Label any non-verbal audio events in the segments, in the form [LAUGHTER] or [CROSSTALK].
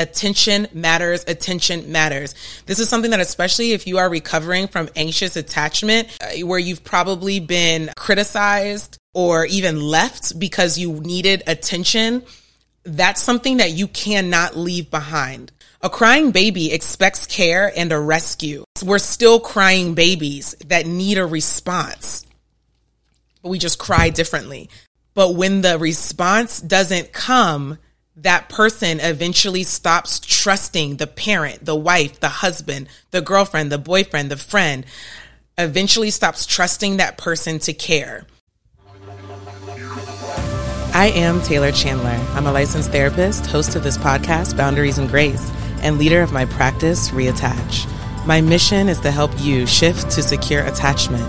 Attention matters. Attention matters. This is something that, especially if you are recovering from anxious attachment, uh, where you've probably been criticized or even left because you needed attention, that's something that you cannot leave behind. A crying baby expects care and a rescue. We're still crying babies that need a response, but we just cry differently. But when the response doesn't come, that person eventually stops trusting the parent, the wife, the husband, the girlfriend, the boyfriend, the friend, eventually stops trusting that person to care. I am Taylor Chandler. I'm a licensed therapist, host of this podcast, Boundaries and Grace and leader of my practice, Reattach. My mission is to help you shift to secure attachment,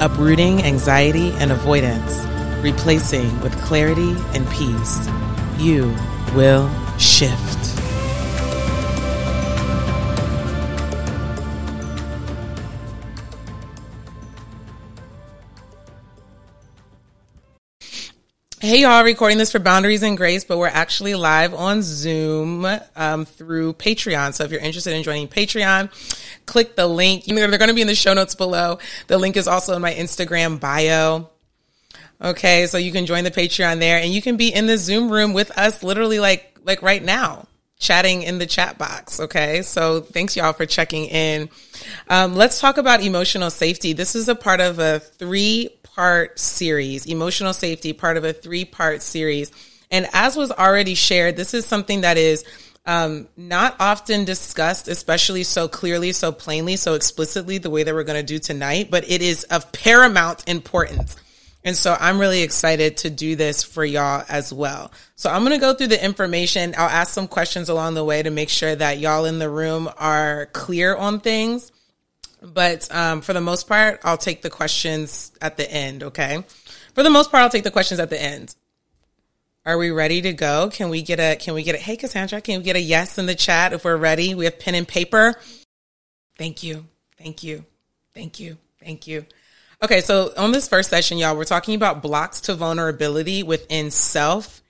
uprooting anxiety and avoidance, replacing with clarity and peace. You will shift. Hey y'all, recording this for Boundaries and Grace, but we're actually live on Zoom um, through Patreon. So if you're interested in joining Patreon, click the link. They're going to be in the show notes below. The link is also in my Instagram bio. Okay, so you can join the Patreon there, and you can be in the Zoom room with us, literally like like right now, chatting in the chat box. Okay, so thanks y'all for checking in. Um, let's talk about emotional safety. This is a part of a three part series, emotional safety, part of a three part series. And as was already shared, this is something that is um, not often discussed, especially so clearly, so plainly, so explicitly, the way that we're going to do tonight, but it is of paramount importance. And so I'm really excited to do this for y'all as well. So I'm going to go through the information. I'll ask some questions along the way to make sure that y'all in the room are clear on things. But um, for the most part, I'll take the questions at the end. Okay. For the most part, I'll take the questions at the end. Are we ready to go? Can we get a, can we get a, hey, Cassandra, can we get a yes in the chat if we're ready? We have pen and paper. Thank you. Thank you. Thank you. Thank you. Okay. So on this first session, y'all, we're talking about blocks to vulnerability within self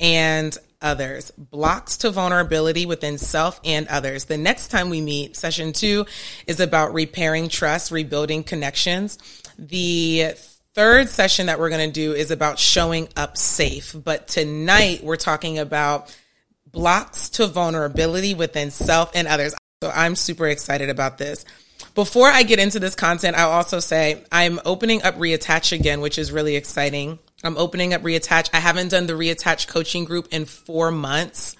and others, blocks to vulnerability within self and others. The next time we meet, session two is about repairing trust, rebuilding connections. The third session that we're going to do is about showing up safe. But tonight we're talking about blocks to vulnerability within self and others. So I'm super excited about this. Before I get into this content, I'll also say I'm opening up Reattach again, which is really exciting. I'm opening up Reattach. I haven't done the Reattach coaching group in four months.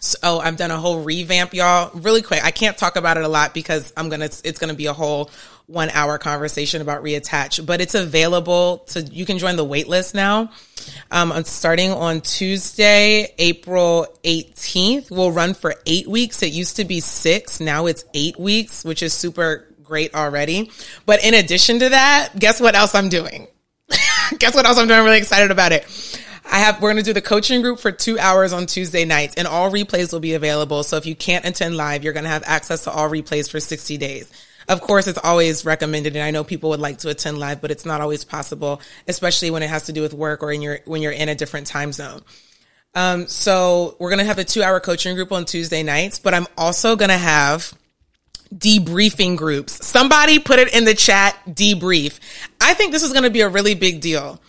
So I've done a whole revamp, y'all. Really quick. I can't talk about it a lot because I'm gonna. It's gonna be a whole one hour conversation about reattach. But it's available to. You can join the wait list now. Um, I'm starting on Tuesday, April 18th. We'll run for eight weeks. It used to be six. Now it's eight weeks, which is super great already. But in addition to that, guess what else I'm doing? [LAUGHS] guess what else I'm doing? I'm really excited about it. I have, we're going to do the coaching group for two hours on Tuesday nights and all replays will be available. So if you can't attend live, you're going to have access to all replays for 60 days. Of course, it's always recommended. And I know people would like to attend live, but it's not always possible, especially when it has to do with work or in your, when you're in a different time zone. Um, so we're going to have a two hour coaching group on Tuesday nights, but I'm also going to have debriefing groups. Somebody put it in the chat, debrief. I think this is going to be a really big deal.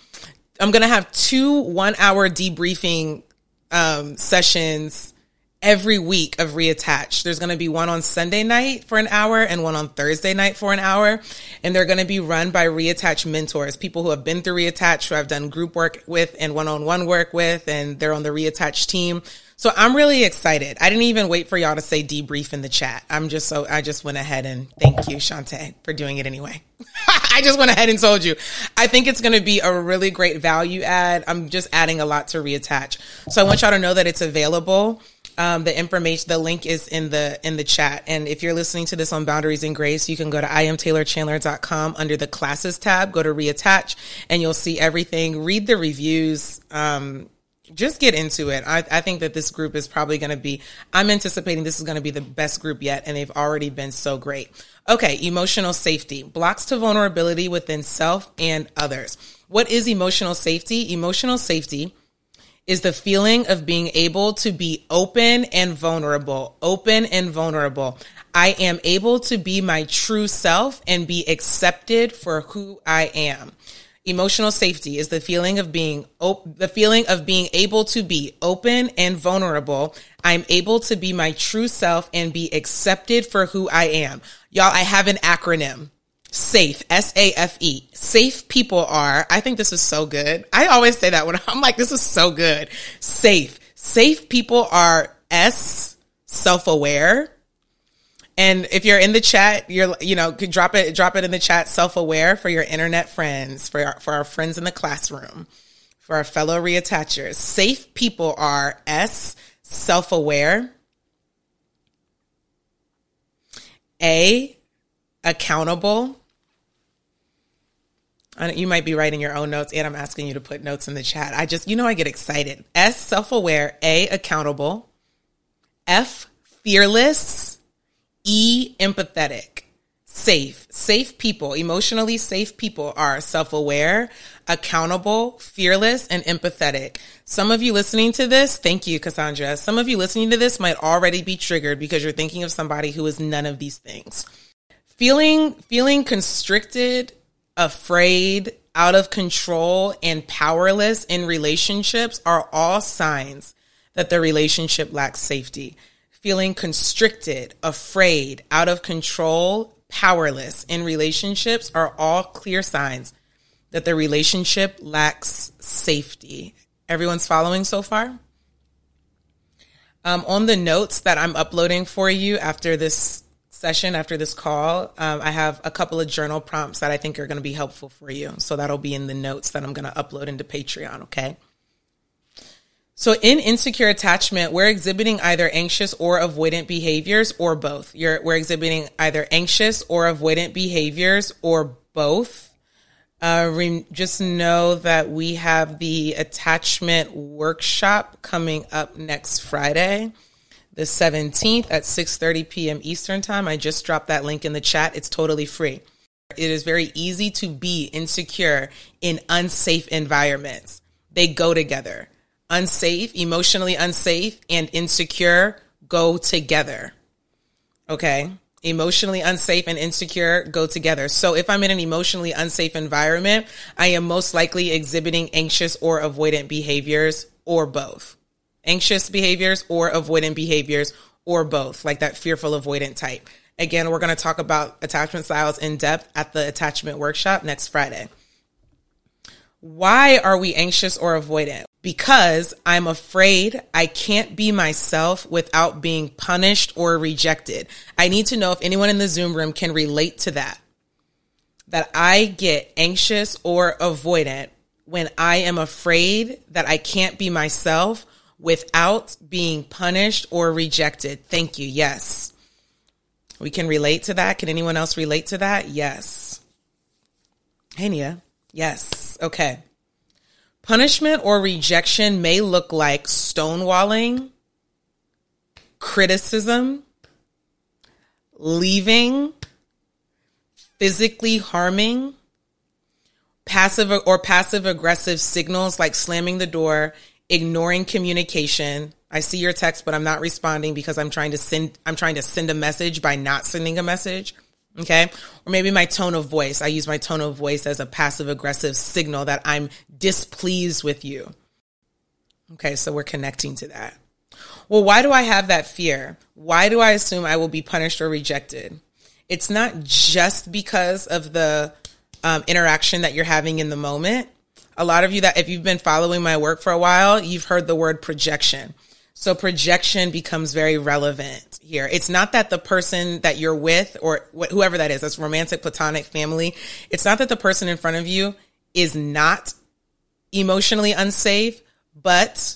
I'm going to have two one hour debriefing um, sessions every week of reattach. There's going to be one on Sunday night for an hour and one on Thursday night for an hour. And they're going to be run by reattach mentors, people who have been through reattach, who I've done group work with and one on one work with, and they're on the reattach team. So I'm really excited. I didn't even wait for y'all to say debrief in the chat. I'm just so, I just went ahead and thank you, Shantae, for doing it anyway. [LAUGHS] I just went ahead and told you. I think it's going to be a really great value add. I'm just adding a lot to reattach. So I want y'all to know that it's available. Um, the information, the link is in the in the chat. And if you're listening to this on Boundaries and Grace, you can go to iamtaylorchandler.com under the classes tab, go to reattach, and you'll see everything. Read the reviews. Um, just get into it. I, I think that this group is probably going to be, I'm anticipating this is going to be the best group yet, and they've already been so great. Okay, emotional safety blocks to vulnerability within self and others. What is emotional safety? Emotional safety is the feeling of being able to be open and vulnerable, open and vulnerable. I am able to be my true self and be accepted for who I am. Emotional safety is the feeling of being op- the feeling of being able to be open and vulnerable. I'm able to be my true self and be accepted for who I am. Y'all, I have an acronym. SAFE, S A F E. Safe people are, I think this is so good. I always say that when [LAUGHS] I'm like, this is so good. Safe. Safe people are S, self aware. And if you're in the chat, you're, you know, drop it, drop it in the chat, self aware for your internet friends, for our, for our friends in the classroom, for our fellow reattachers. Safe people are S, self aware. A, accountable you might be writing your own notes and I'm asking you to put notes in the chat. I just, you know, I get excited. S, self aware. A, accountable. F, fearless. E, empathetic. Safe. Safe people, emotionally safe people are self aware, accountable, fearless, and empathetic. Some of you listening to this, thank you, Cassandra. Some of you listening to this might already be triggered because you're thinking of somebody who is none of these things. Feeling, feeling constricted afraid, out of control, and powerless in relationships are all signs that the relationship lacks safety. Feeling constricted, afraid, out of control, powerless in relationships are all clear signs that the relationship lacks safety. Everyone's following so far? Um, on the notes that I'm uploading for you after this session after this call, um, I have a couple of journal prompts that I think are going to be helpful for you. So that'll be in the notes that I'm going to upload into Patreon. Okay. So in insecure attachment, we're exhibiting either anxious or avoidant behaviors or both. You're, we're exhibiting either anxious or avoidant behaviors or both. Uh, re- just know that we have the attachment workshop coming up next Friday the 17th at 6:30 p.m. Eastern Time. I just dropped that link in the chat. It's totally free. It is very easy to be insecure in unsafe environments. They go together. Unsafe, emotionally unsafe and insecure go together. Okay? Emotionally unsafe and insecure go together. So if I'm in an emotionally unsafe environment, I am most likely exhibiting anxious or avoidant behaviors or both anxious behaviors or avoidant behaviors or both, like that fearful avoidant type. Again, we're going to talk about attachment styles in depth at the attachment workshop next Friday. Why are we anxious or avoidant? Because I'm afraid I can't be myself without being punished or rejected. I need to know if anyone in the Zoom room can relate to that. That I get anxious or avoidant when I am afraid that I can't be myself without being punished or rejected. Thank you. Yes. We can relate to that. Can anyone else relate to that? Yes. Hey, Nia. Yes. Okay. Punishment or rejection may look like stonewalling, criticism, leaving, physically harming, passive or passive aggressive signals like slamming the door ignoring communication. I see your text, but I'm not responding because I'm trying to send, I'm trying to send a message by not sending a message. Okay. Or maybe my tone of voice. I use my tone of voice as a passive aggressive signal that I'm displeased with you. Okay. So we're connecting to that. Well, why do I have that fear? Why do I assume I will be punished or rejected? It's not just because of the um, interaction that you're having in the moment a lot of you that if you've been following my work for a while, you've heard the word projection. So projection becomes very relevant here. It's not that the person that you're with or wh- whoever that is, that's romantic, platonic, family. It's not that the person in front of you is not emotionally unsafe, but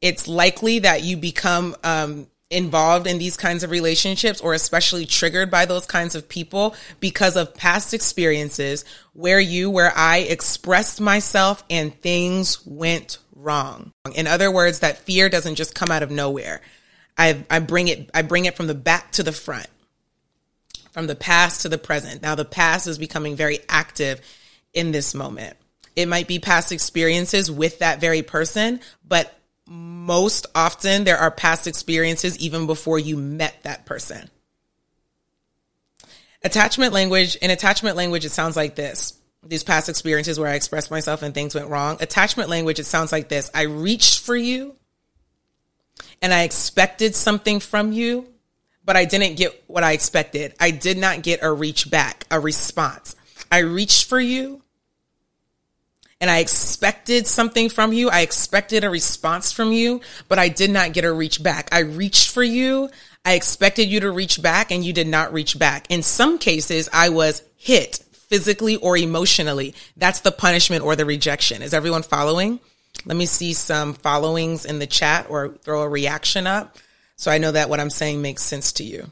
it's likely that you become um, involved in these kinds of relationships or especially triggered by those kinds of people because of past experiences where you, where I expressed myself and things went wrong. In other words, that fear doesn't just come out of nowhere. I, I bring it, I bring it from the back to the front, from the past to the present. Now the past is becoming very active in this moment. It might be past experiences with that very person, but most often there are past experiences even before you met that person. Attachment language, in attachment language, it sounds like this. These past experiences where I expressed myself and things went wrong. Attachment language, it sounds like this. I reached for you and I expected something from you, but I didn't get what I expected. I did not get a reach back, a response. I reached for you and I expected something from you. I expected a response from you, but I did not get a reach back. I reached for you. I expected you to reach back and you did not reach back. In some cases, I was hit physically or emotionally. That's the punishment or the rejection. Is everyone following? Let me see some followings in the chat or throw a reaction up so I know that what I'm saying makes sense to you.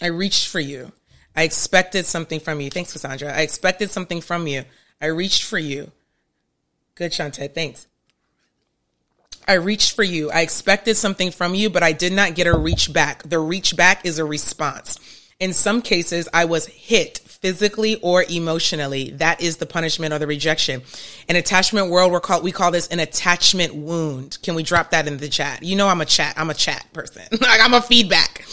I reached for you. I expected something from you. Thanks, Cassandra. I expected something from you. I reached for you. Good, Shantae. Thanks. I reached for you. I expected something from you, but I did not get a reach back. The reach back is a response. In some cases, I was hit physically or emotionally. That is the punishment or the rejection. In attachment world, we're called, we call this an attachment wound. Can we drop that in the chat? You know, I'm a chat, I'm a chat person. [LAUGHS] like I'm a feedback.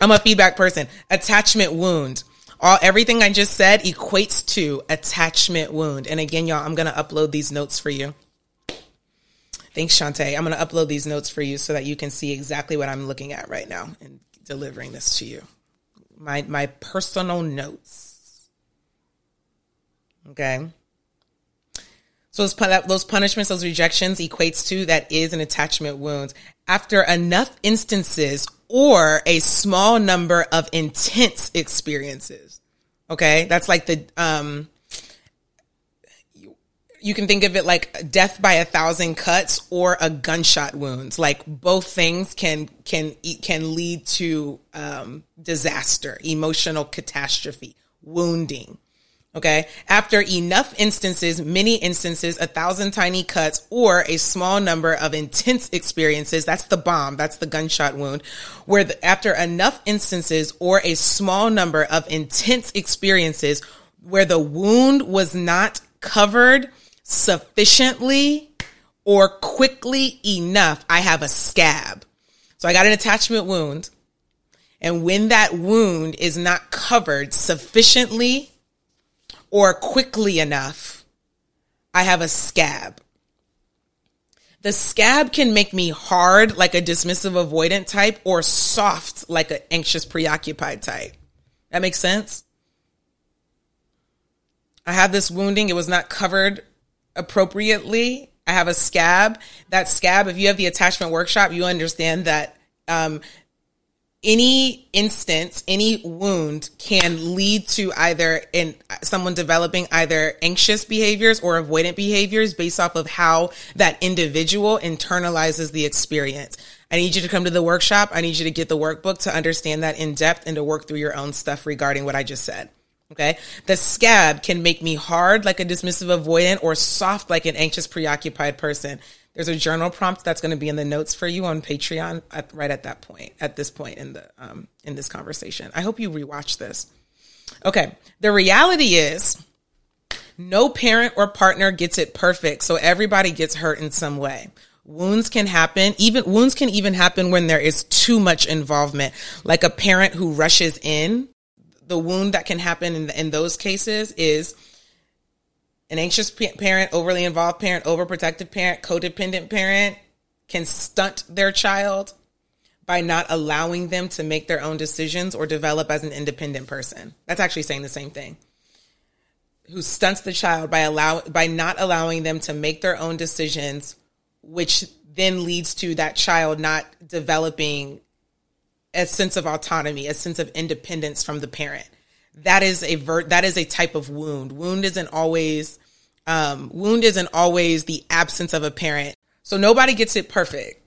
I'm a feedback person. Attachment wound all everything I just said equates to attachment wound. And again, y'all, I'm gonna upload these notes for you. Thanks, Shantae. I'm gonna upload these notes for you so that you can see exactly what I'm looking at right now and delivering this to you. My my personal notes. Okay. So those, those punishments, those rejections equates to that is an attachment wound. After enough instances or a small number of intense experiences. Okay. That's like the, um, you can think of it like death by a thousand cuts or a gunshot wounds. Like both things can can can lead to um, disaster, emotional catastrophe, wounding. Okay. After enough instances, many instances, a thousand tiny cuts or a small number of intense experiences, that's the bomb. That's the gunshot wound where the, after enough instances or a small number of intense experiences where the wound was not covered sufficiently or quickly enough, I have a scab. So I got an attachment wound. And when that wound is not covered sufficiently or quickly enough, I have a scab. The scab can make me hard like a dismissive avoidant type or soft like an anxious preoccupied type. That makes sense? I have this wounding. It was not covered appropriately. I have a scab. That scab, if you have the attachment workshop, you understand that um, any instance, any wound can lead to either in someone developing either anxious behaviors or avoidant behaviors based off of how that individual internalizes the experience. I need you to come to the workshop. I need you to get the workbook to understand that in depth and to work through your own stuff regarding what I just said. Okay. The scab can make me hard like a dismissive avoidant or soft like an anxious preoccupied person. There's a journal prompt that's going to be in the notes for you on Patreon at, right at that point, at this point in the um, in this conversation. I hope you rewatch this. Okay, the reality is, no parent or partner gets it perfect, so everybody gets hurt in some way. Wounds can happen. Even wounds can even happen when there is too much involvement, like a parent who rushes in. The wound that can happen in, in those cases is an anxious parent, overly involved parent, overprotective parent, codependent parent can stunt their child by not allowing them to make their own decisions or develop as an independent person. That's actually saying the same thing. Who stunts the child by allow by not allowing them to make their own decisions, which then leads to that child not developing a sense of autonomy, a sense of independence from the parent. That is a ver- that is a type of wound. Wound isn't always um, wound isn't always the absence of a parent. So nobody gets it perfect.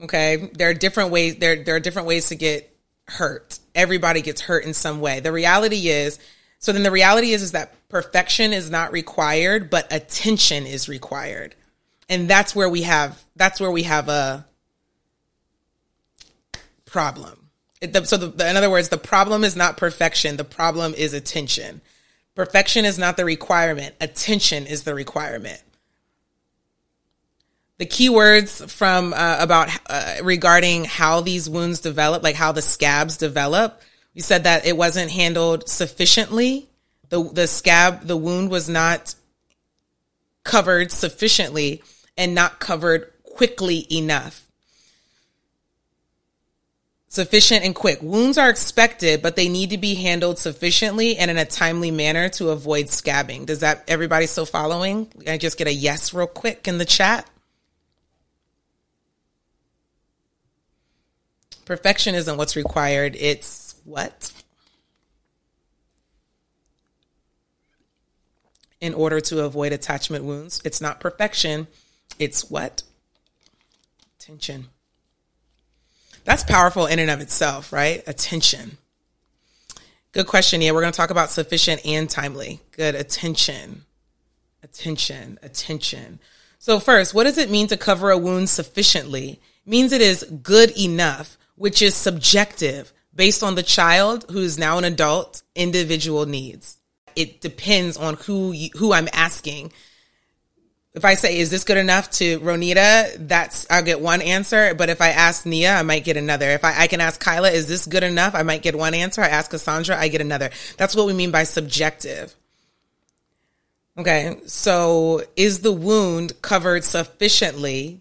Okay. There are different ways, there, there are different ways to get hurt. Everybody gets hurt in some way. The reality is, so then the reality is, is that perfection is not required, but attention is required. And that's where we have, that's where we have a problem. so the, the, in other words, the problem is not perfection. The problem is attention Perfection is not the requirement, attention is the requirement. The key words from uh, about uh, regarding how these wounds develop, like how the scabs develop, we said that it wasn't handled sufficiently. The the scab, the wound was not covered sufficiently and not covered quickly enough sufficient and quick. Wounds are expected, but they need to be handled sufficiently and in a timely manner to avoid scabbing. Does that everybody still following? I just get a yes real quick in the chat? Perfection isn't what's required. It's what? In order to avoid attachment wounds, it's not perfection. It's what? Tension. That's powerful in and of itself, right? Attention. Good question. Yeah, we're going to talk about sufficient and timely. Good. Attention. Attention. Attention. So, first, what does it mean to cover a wound sufficiently? It means it is good enough, which is subjective based on the child who is now an adult individual needs. It depends on who you, who I'm asking if I say, is this good enough to Ronita, that's, I'll get one answer. But if I ask Nia, I might get another. If I, I can ask Kyla, is this good enough? I might get one answer. I ask Cassandra, I get another. That's what we mean by subjective. Okay. So is the wound covered sufficiently?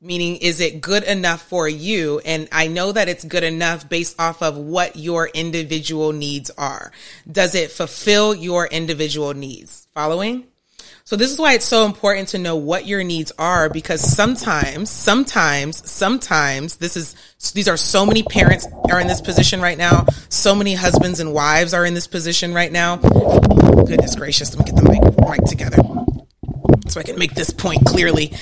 Meaning, is it good enough for you? And I know that it's good enough based off of what your individual needs are. Does it fulfill your individual needs? Following? So this is why it's so important to know what your needs are because sometimes, sometimes, sometimes this is, these are so many parents are in this position right now. So many husbands and wives are in this position right now. Goodness gracious. Let me get the mic, mic together so I can make this point clearly.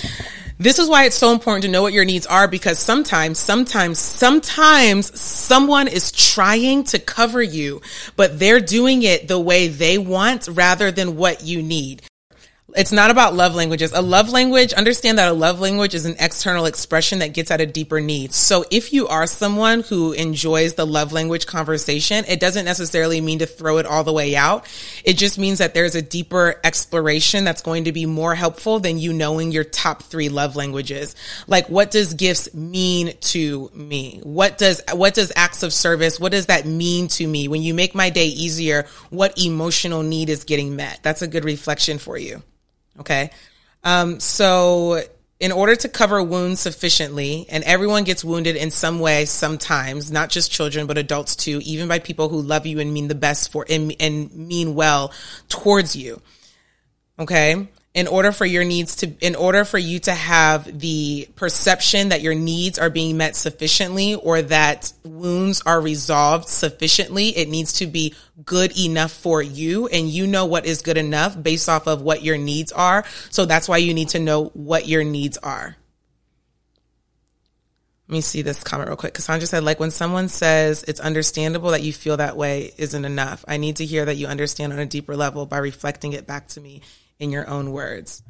This is why it's so important to know what your needs are because sometimes, sometimes, sometimes someone is trying to cover you, but they're doing it the way they want rather than what you need. It's not about love languages. A love language, understand that a love language is an external expression that gets at a deeper need. So if you are someone who enjoys the love language conversation, it doesn't necessarily mean to throw it all the way out. It just means that there's a deeper exploration that's going to be more helpful than you knowing your top three love languages. Like what does gifts mean to me? What does, what does acts of service, what does that mean to me? When you make my day easier, what emotional need is getting met? That's a good reflection for you. Okay. Um, so in order to cover wounds sufficiently, and everyone gets wounded in some way sometimes, not just children, but adults too, even by people who love you and mean the best for and, and mean well towards you. Okay in order for your needs to in order for you to have the perception that your needs are being met sufficiently or that wounds are resolved sufficiently it needs to be good enough for you and you know what is good enough based off of what your needs are so that's why you need to know what your needs are let me see this comment real quick. Cassandra said, like when someone says it's understandable that you feel that way isn't enough. I need to hear that you understand on a deeper level by reflecting it back to me in your own words.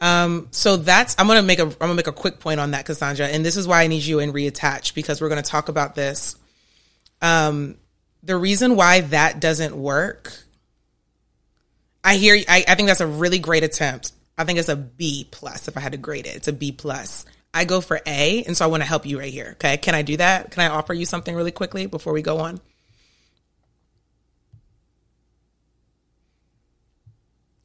Um, so that's I'm gonna make a I'm gonna make a quick point on that, Cassandra, and this is why I need you in reattach because we're gonna talk about this. Um, the reason why that doesn't work, I hear I, I think that's a really great attempt. I think it's a B plus if I had to grade it. It's a B plus. I go for A, and so I want to help you right here. Okay, can I do that? Can I offer you something really quickly before we go on?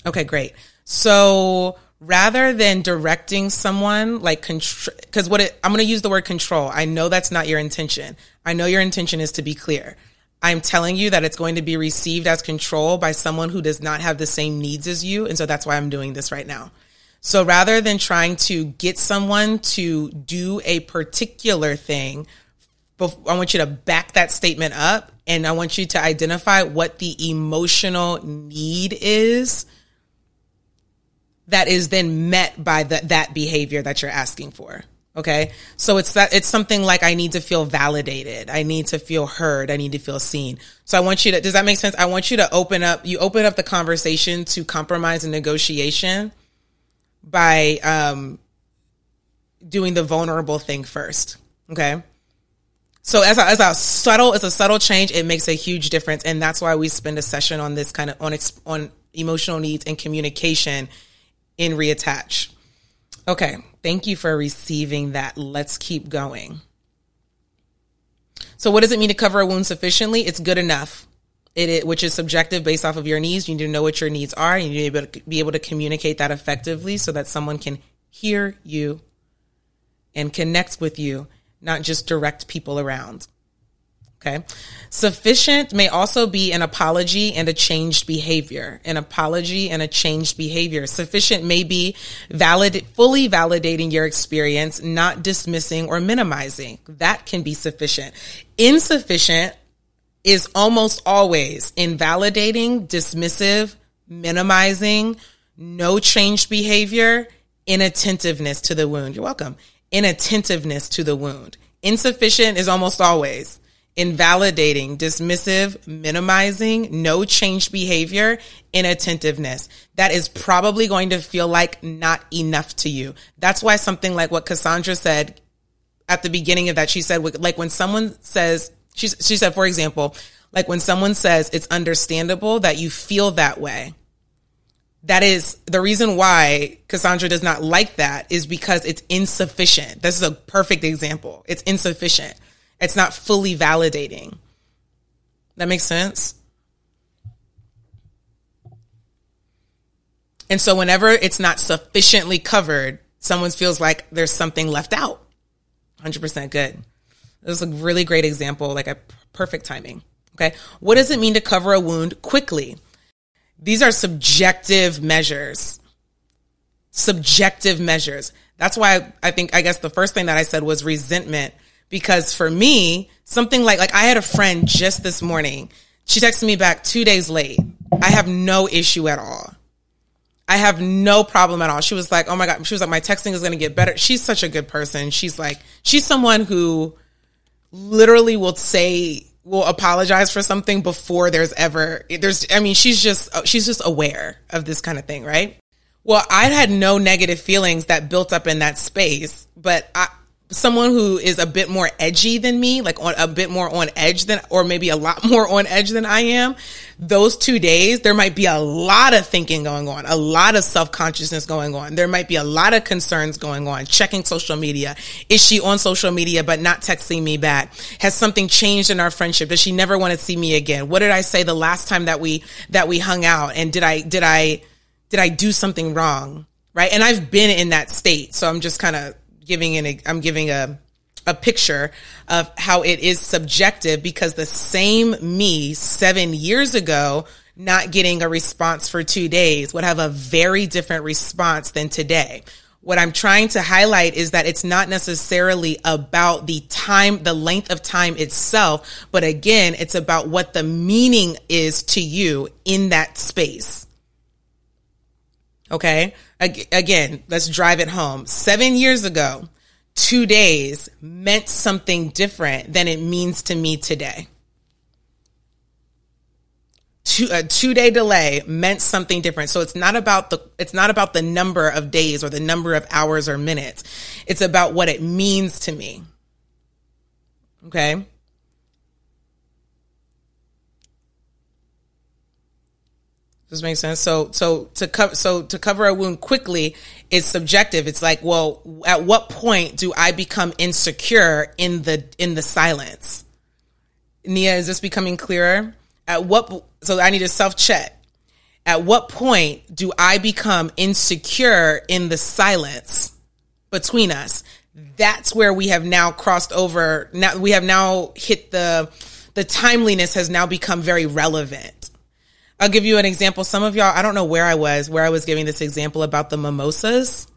Okay, great. So rather than directing someone like because what it, I'm going to use the word control. I know that's not your intention. I know your intention is to be clear. I'm telling you that it's going to be received as control by someone who does not have the same needs as you. And so that's why I'm doing this right now. So rather than trying to get someone to do a particular thing, I want you to back that statement up and I want you to identify what the emotional need is that is then met by the, that behavior that you're asking for. Okay. So it's that, it's something like I need to feel validated. I need to feel heard. I need to feel seen. So I want you to, does that make sense? I want you to open up, you open up the conversation to compromise and negotiation by, um, doing the vulnerable thing first. Okay. So as a, as a subtle, as a subtle change, it makes a huge difference, and that's why we spend a session on this kind of on on emotional needs and communication in reattach. Okay, thank you for receiving that. Let's keep going. So, what does it mean to cover a wound sufficiently? It's good enough. It, it, which is subjective based off of your needs. You need to know what your needs are. And you need to be able to, be able to communicate that effectively so that someone can hear you and connect with you, not just direct people around. Okay. Sufficient may also be an apology and a changed behavior. An apology and a changed behavior. Sufficient may be valid, fully validating your experience, not dismissing or minimizing. That can be sufficient. Insufficient is almost always invalidating, dismissive, minimizing, no changed behavior, inattentiveness to the wound. You're welcome. Inattentiveness to the wound. Insufficient is almost always invalidating, dismissive, minimizing, no change behavior, inattentiveness. That is probably going to feel like not enough to you. That's why something like what Cassandra said at the beginning of that, she said, like when someone says, she, she said, for example, like when someone says it's understandable that you feel that way. That is the reason why Cassandra does not like that is because it's insufficient. This is a perfect example. It's insufficient it's not fully validating. That makes sense? And so whenever it's not sufficiently covered, someone feels like there's something left out. 100% good. This is a really great example, like a perfect timing. Okay. What does it mean to cover a wound quickly? These are subjective measures. Subjective measures. That's why I think, I guess the first thing that I said was resentment because for me, something like, like I had a friend just this morning. She texted me back two days late. I have no issue at all. I have no problem at all. She was like, oh my God. She was like, my texting is going to get better. She's such a good person. She's like, she's someone who literally will say, will apologize for something before there's ever, there's, I mean, she's just, she's just aware of this kind of thing, right? Well, I had no negative feelings that built up in that space, but I, someone who is a bit more edgy than me, like on a bit more on edge than, or maybe a lot [LAUGHS] more on edge than I am, those two days, there might be a lot of thinking going on, a lot of self consciousness going on. There might be a lot of concerns going on, checking social media. Is she on social media, but not texting me back? Has something changed in our friendship? Does she never want to see me again? What did I say the last time that we, that we hung out? And did I, did I, did I do something wrong? Right. And I've been in that state. So I'm just kind of giving an I'm giving a a picture of how it is subjective because the same me 7 years ago not getting a response for 2 days would have a very different response than today. What I'm trying to highlight is that it's not necessarily about the time, the length of time itself, but again, it's about what the meaning is to you in that space. Okay. Again, let's drive it home. Seven years ago, two days meant something different than it means to me today. Two, a two day delay meant something different. So it's not about the, it's not about the number of days or the number of hours or minutes. It's about what it means to me. Okay. Does make sense? So, so to cover, so to cover a wound quickly is subjective. It's like, well, at what point do I become insecure in the, in the silence? Nia, is this becoming clearer? At what, so I need to self check. At what point do I become insecure in the silence between us? That's where we have now crossed over. Now we have now hit the, the timeliness has now become very relevant I'll give you an example. Some of y'all, I don't know where I was, where I was giving this example about the mimosas.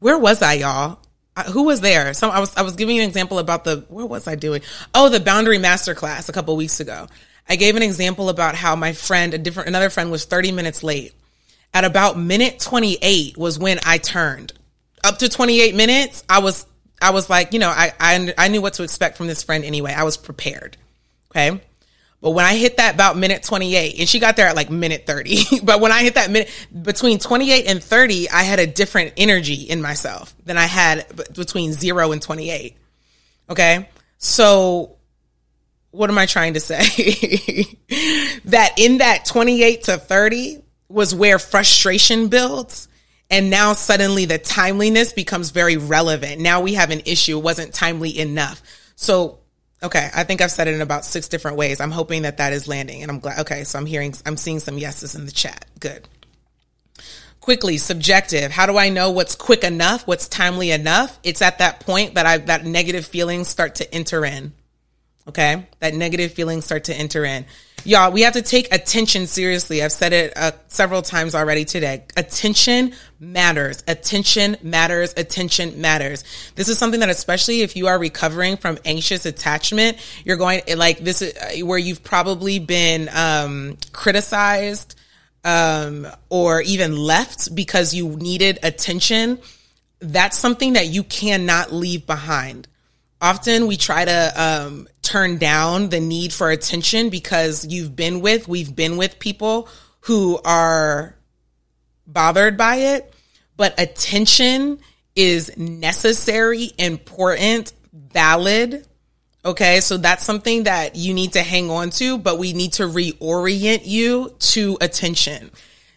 Where was I, y'all? who was there? Some I was I was giving an example about the what was I doing? Oh, the boundary masterclass a couple weeks ago. I gave an example about how my friend, a different another friend was 30 minutes late. At about minute 28 was when I turned. Up to 28 minutes, I was I was like, you know, I I, I knew what to expect from this friend anyway. I was prepared. Okay? But when I hit that about minute 28, and she got there at like minute 30, [LAUGHS] but when I hit that minute between 28 and 30, I had a different energy in myself than I had between zero and 28. Okay. So what am I trying to say? [LAUGHS] that in that 28 to 30 was where frustration builds. And now suddenly the timeliness becomes very relevant. Now we have an issue. It wasn't timely enough. So, okay, I think I've said it in about six different ways. I'm hoping that that is landing and I'm glad. Okay, so I'm hearing, I'm seeing some yeses in the chat. Good. Quickly, subjective. How do I know what's quick enough? What's timely enough? It's at that point that I, that negative feelings start to enter in. Okay. That negative feelings start to enter in. Y'all, we have to take attention seriously. I've said it uh, several times already today. Attention matters. Attention matters. Attention matters. This is something that, especially if you are recovering from anxious attachment, you're going like this is uh, where you've probably been um, criticized um, or even left because you needed attention. That's something that you cannot leave behind often we try to um, turn down the need for attention because you've been with, we've been with people who are bothered by it. But attention is necessary, important, valid. Okay, so that's something that you need to hang on to, but we need to reorient you to attention.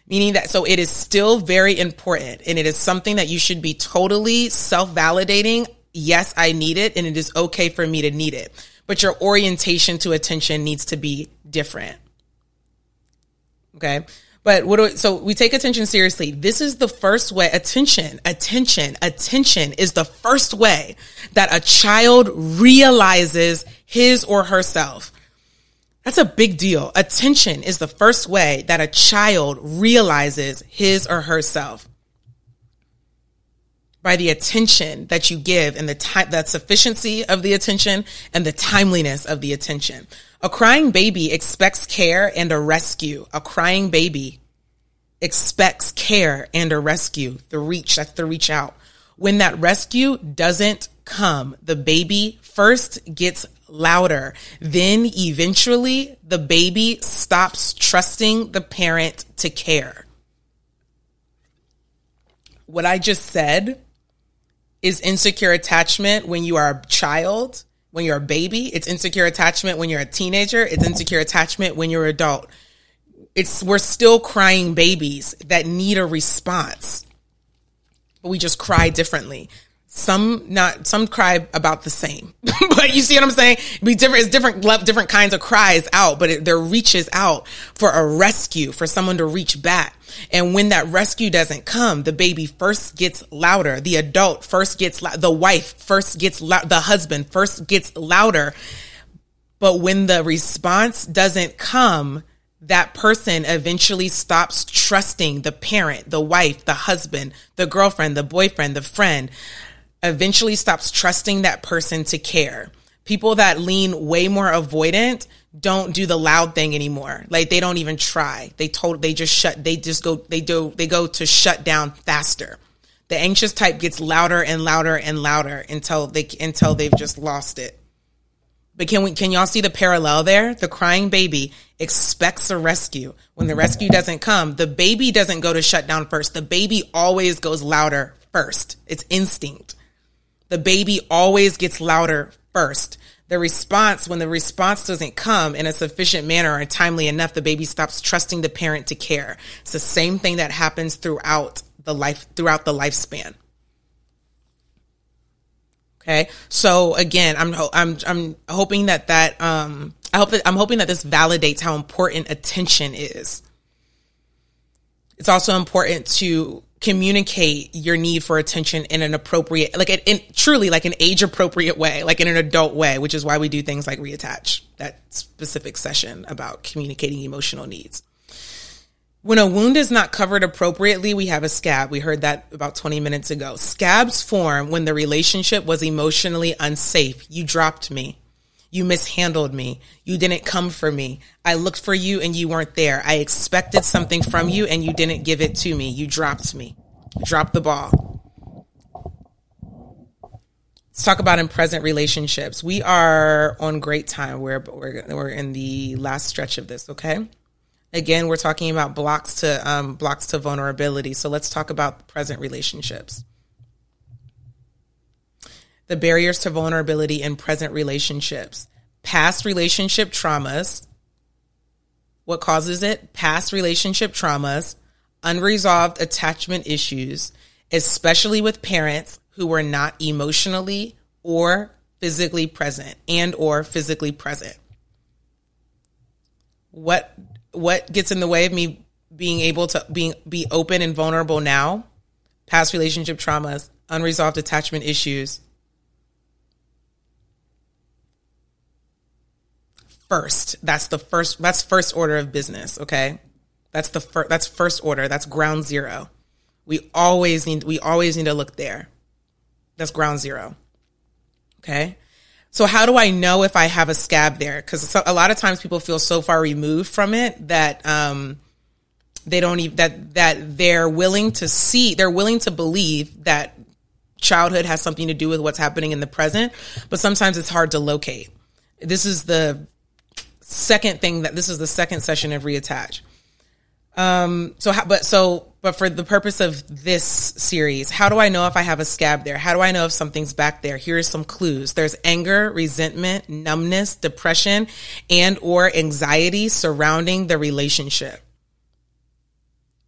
Meaning that, so it is still very important and it is something that you should be totally self validating yes, I need it and it is okay for me to need it. But your orientation to attention needs to be different. Okay. But what do we, so we take attention seriously. This is the first way attention, attention, attention is the first way that a child realizes his or herself. That's a big deal. Attention is the first way that a child realizes his or herself by the attention that you give and the time, that sufficiency of the attention and the timeliness of the attention. A crying baby expects care and a rescue. A crying baby expects care and a rescue. The reach, that's the reach out. When that rescue doesn't come, the baby first gets louder. Then eventually the baby stops trusting the parent to care. What I just said is insecure attachment when you are a child, when you're a baby. It's insecure attachment when you're a teenager. It's insecure attachment when you're an adult. It's we're still crying babies that need a response. But we just cry differently. Some not some cry about the same, [LAUGHS] but you see what I'm saying? be different. It's different, different kinds of cries out, but it, there reaches out for a rescue, for someone to reach back. And when that rescue doesn't come, the baby first gets louder. The adult first gets, the wife first gets, the husband first gets louder. But when the response doesn't come, that person eventually stops trusting the parent, the wife, the husband, the girlfriend, the boyfriend, the friend eventually stops trusting that person to care. People that lean way more avoidant don't do the loud thing anymore. Like they don't even try. They told they just shut they just go they do they go to shut down faster. The anxious type gets louder and louder and louder until they until they've just lost it. But can we can y'all see the parallel there? The crying baby expects a rescue. When the rescue doesn't come, the baby doesn't go to shut down first. The baby always goes louder first. It's instinct the baby always gets louder first. The response, when the response doesn't come in a sufficient manner or timely enough, the baby stops trusting the parent to care. It's the same thing that happens throughout the life, throughout the lifespan. Okay. So again, I'm, I'm, I'm hoping that that, um, I hope that I'm hoping that this validates how important attention is. It's also important to communicate your need for attention in an appropriate, like in, truly like an age appropriate way, like in an adult way, which is why we do things like reattach that specific session about communicating emotional needs. When a wound is not covered appropriately, we have a scab. We heard that about 20 minutes ago. Scabs form when the relationship was emotionally unsafe. You dropped me. You mishandled me. You didn't come for me. I looked for you and you weren't there. I expected something from you and you didn't give it to me. You dropped me. Dropped the ball. Let's talk about in present relationships. We are on great time. We're, we're, we're in the last stretch of this, okay? Again, we're talking about blocks to um, blocks to vulnerability. So let's talk about present relationships the barriers to vulnerability in present relationships. past relationship traumas. What causes it? Past relationship traumas, unresolved attachment issues, especially with parents who were not emotionally or physically present and or physically present. What what gets in the way of me being able to being be open and vulnerable now? Past relationship traumas, unresolved attachment issues. First, that's the first that's first order of business, okay? That's the first that's first order, that's ground zero. We always need we always need to look there. That's ground zero. Okay? So how do I know if I have a scab there? Because a lot of times people feel so far removed from it that um, they don't even that that they're willing to see, they're willing to believe that childhood has something to do with what's happening in the present, but sometimes it's hard to locate. This is the second thing that this is the second session of reattach. Um, so, how, but so, but for the purpose of this series, how do I know if I have a scab there? How do I know if something's back there? Here are some clues. There's anger, resentment, numbness, depression, and or anxiety surrounding the relationship.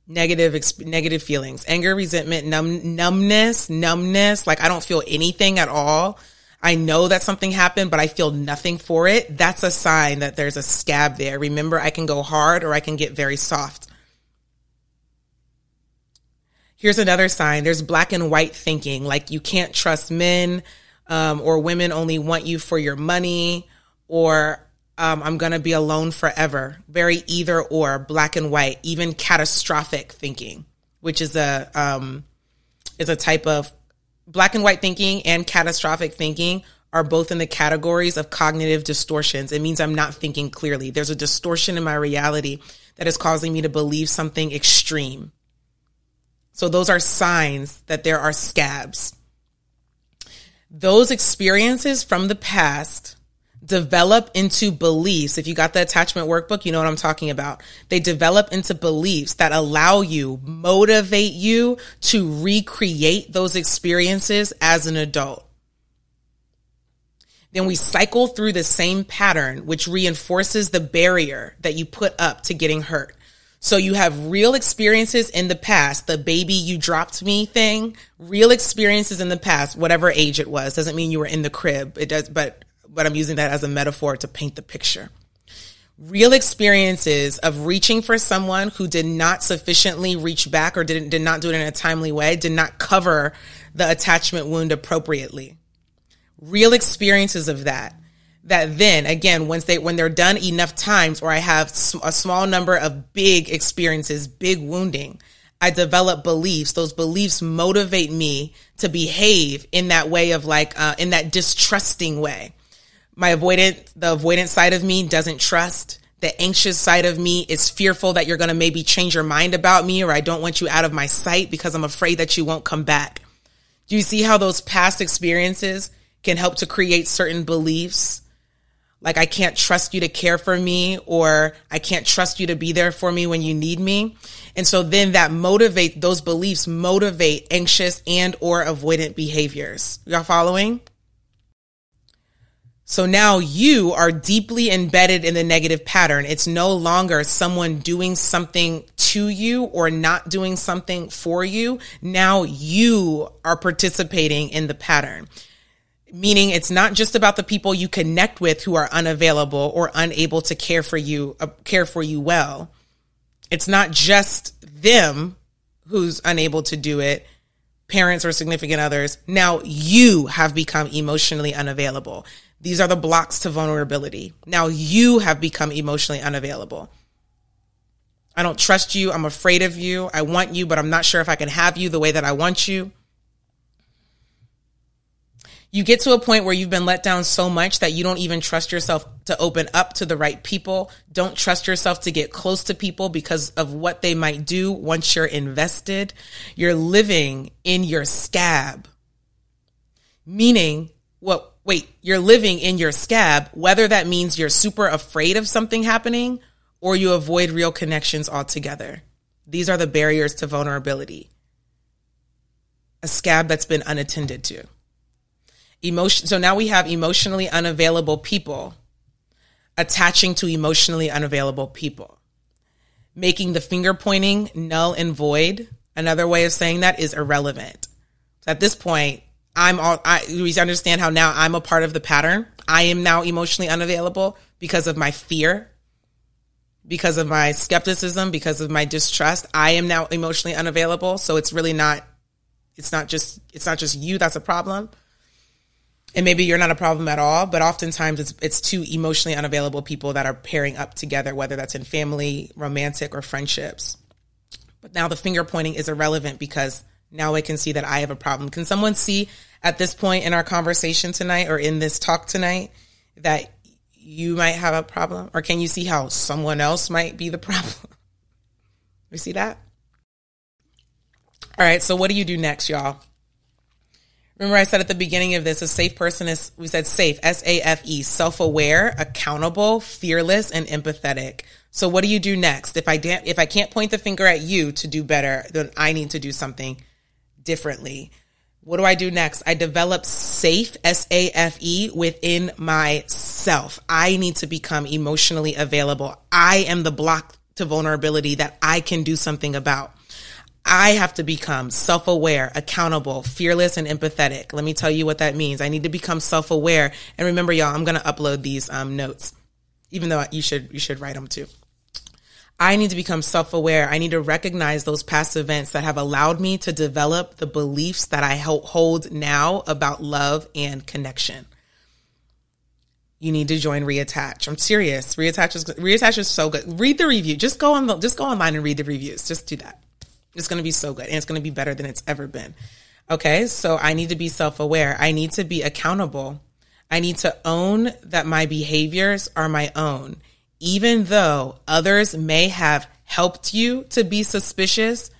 Negative, negative feelings, anger, resentment, numb, numbness, numbness. Like I don't feel anything at all. I know that something happened, but I feel nothing for it. That's a sign that there's a scab there. Remember, I can go hard or I can get very soft. Here's another sign there's black and white thinking, like you can't trust men um, or women only want you for your money or um, I'm going to be alone forever. Very either or, black and white, even catastrophic thinking, which is a um, is a type of black and white thinking and catastrophic thinking are both in the categories of cognitive distortions. It means I'm not thinking clearly. There's a distortion in my reality that is causing me to believe something extreme. So those are signs that there are scabs. Those experiences from the past develop into beliefs. If you got the attachment workbook, you know what I'm talking about. They develop into beliefs that allow you, motivate you to recreate those experiences as an adult. Then we cycle through the same pattern, which reinforces the barrier that you put up to getting hurt. So you have real experiences in the past, the baby you dropped me thing, real experiences in the past, whatever age it was. Doesn't mean you were in the crib. It does, but, but I'm using that as a metaphor to paint the picture. Real experiences of reaching for someone who did not sufficiently reach back or didn't, did not do it in a timely way, did not cover the attachment wound appropriately. Real experiences of that that then again once they when they're done enough times or i have a small number of big experiences big wounding i develop beliefs those beliefs motivate me to behave in that way of like uh, in that distrusting way my avoidant the avoidant side of me doesn't trust the anxious side of me is fearful that you're going to maybe change your mind about me or i don't want you out of my sight because i'm afraid that you won't come back do you see how those past experiences can help to create certain beliefs like I can't trust you to care for me or I can't trust you to be there for me when you need me. And so then that motivate those beliefs motivate anxious and or avoidant behaviors. Y'all following? So now you are deeply embedded in the negative pattern. It's no longer someone doing something to you or not doing something for you. Now you are participating in the pattern meaning it's not just about the people you connect with who are unavailable or unable to care for you uh, care for you well it's not just them who's unable to do it parents or significant others now you have become emotionally unavailable these are the blocks to vulnerability now you have become emotionally unavailable i don't trust you i'm afraid of you i want you but i'm not sure if i can have you the way that i want you you get to a point where you've been let down so much that you don't even trust yourself to open up to the right people. Don't trust yourself to get close to people because of what they might do once you're invested. You're living in your scab. Meaning, what, wait, you're living in your scab, whether that means you're super afraid of something happening or you avoid real connections altogether. These are the barriers to vulnerability. A scab that's been unattended to emotion so now we have emotionally unavailable people attaching to emotionally unavailable people, making the finger pointing null and void. Another way of saying that is irrelevant. At this point, I'm all, I, we understand how now I'm a part of the pattern. I am now emotionally unavailable because of my fear, because of my skepticism, because of my distrust. I am now emotionally unavailable. So it's really not, it's not just, it's not just you that's a problem and maybe you're not a problem at all but oftentimes it's it's two emotionally unavailable people that are pairing up together whether that's in family romantic or friendships but now the finger pointing is irrelevant because now i can see that i have a problem. Can someone see at this point in our conversation tonight or in this talk tonight that you might have a problem? Or can you see how someone else might be the [LAUGHS] problem? You see that? All right so what do you do next y'all? Remember, I said at the beginning of this, a safe person is, we said safe, S A F E, self aware, accountable, fearless, and empathetic. So, what do you do next? If I, da- if I can't point the finger at you to do better, then I need to do something differently. What do I do next? I develop safe, S A F E, within myself. I need to become emotionally available. I am the block to vulnerability that I can do something about. I have to become self aware, accountable, fearless, and empathetic. Let me tell you what that means. I need to become self aware. And remember, y'all, I'm going to upload these um, notes, even though you should, you should write them too. I need to become self aware. I need to recognize those past events that have allowed me to develop the beliefs that I hold now about love and connection. You need to join Reattach. I'm serious. Reattach is Reattach is so good. Read the review. Just go on the, just go online and read the reviews. Just do that. It's going to be so good and it's going to be better than it's ever been. Okay. So I need to be self aware. I need to be accountable. I need to own that my behaviors are my own. Even though others may have helped you to be suspicious,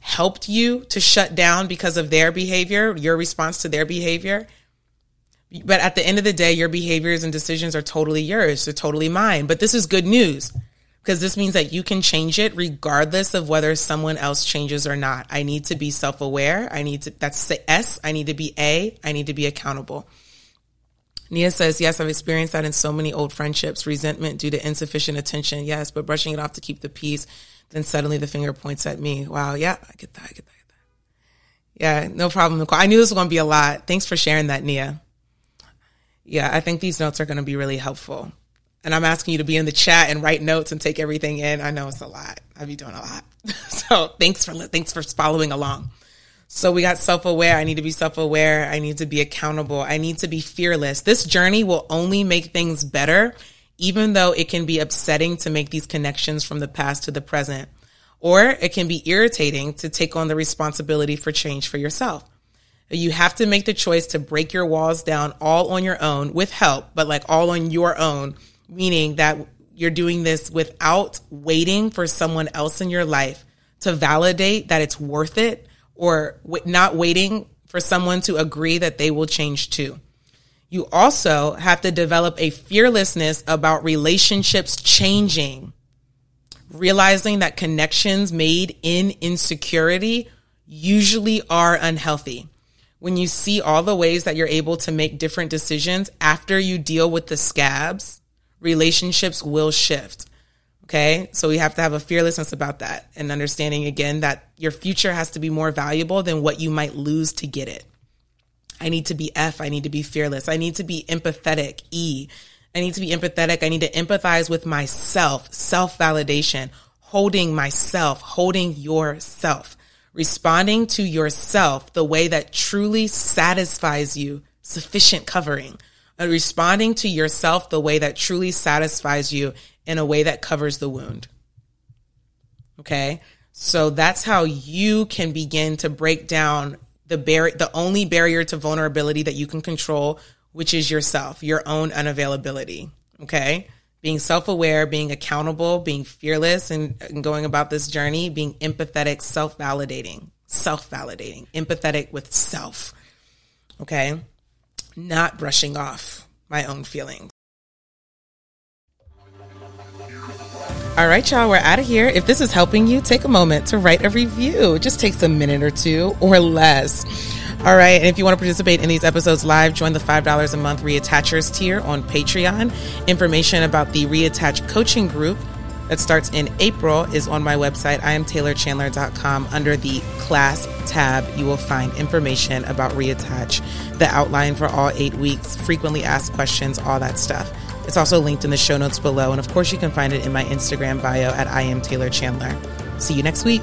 helped you to shut down because of their behavior, your response to their behavior. But at the end of the day, your behaviors and decisions are totally yours. They're totally mine. But this is good news because this means that you can change it regardless of whether someone else changes or not. I need to be self aware. I need to, that's S. I need to be A. I need to be accountable. Nia says, Yes, I've experienced that in so many old friendships. Resentment due to insufficient attention. Yes, but brushing it off to keep the peace. Then suddenly the finger points at me. Wow. Yeah, I get that. I get that. I get that. Yeah, no problem, Nicole. I knew this was going to be a lot. Thanks for sharing that, Nia. Yeah, I think these notes are going to be really helpful and I'm asking you to be in the chat and write notes and take everything in. I know it's a lot. I be doing a lot. [LAUGHS] so thanks for thanks for following along. So we got self-aware. I need to be self-aware. I need to be accountable. I need to be fearless. This journey will only make things better, even though it can be upsetting to make these connections from the past to the present. Or it can be irritating to take on the responsibility for change for yourself. You have to make the choice to break your walls down all on your own with help, but like all on your own meaning that you're doing this without waiting for someone else in your life to validate that it's worth it or not waiting for someone to agree that they will change too. You also have to develop a fearlessness about relationships changing, realizing that connections made in insecurity usually are unhealthy. When you see all the ways that you're able to make different decisions after you deal with the scabs, relationships will shift. Okay. So we have to have a fearlessness about that and understanding again that your future has to be more valuable than what you might lose to get it. I need to be F. I need to be fearless. I need to be empathetic. E. I need to be empathetic. I need to empathize with myself, self validation, holding myself, holding yourself, responding to yourself the way that truly satisfies you, sufficient covering responding to yourself the way that truly satisfies you in a way that covers the wound. Okay. So that's how you can begin to break down the bar- the only barrier to vulnerability that you can control, which is yourself, your own unavailability. Okay. Being self aware, being accountable, being fearless, and, going about this journey, being empathetic, self validating, self validating, empathetic with self. Okay not brushing off my own feelings. All right, y'all, we're out of here. If this is helping you, take a moment to write a review. It just takes a minute or two or less. All right. And if you want to participate in these episodes live, join the $5 a month reattachers tier on Patreon. Information about the reattach coaching group that starts in April is on my website, iamtaylorchandler.com. Under the class tab, you will find information about reattach, the outline for all eight weeks, frequently asked questions, all that stuff. It's also linked in the show notes below. And of course, you can find it in my Instagram bio at iamtaylorchandler. See you next week.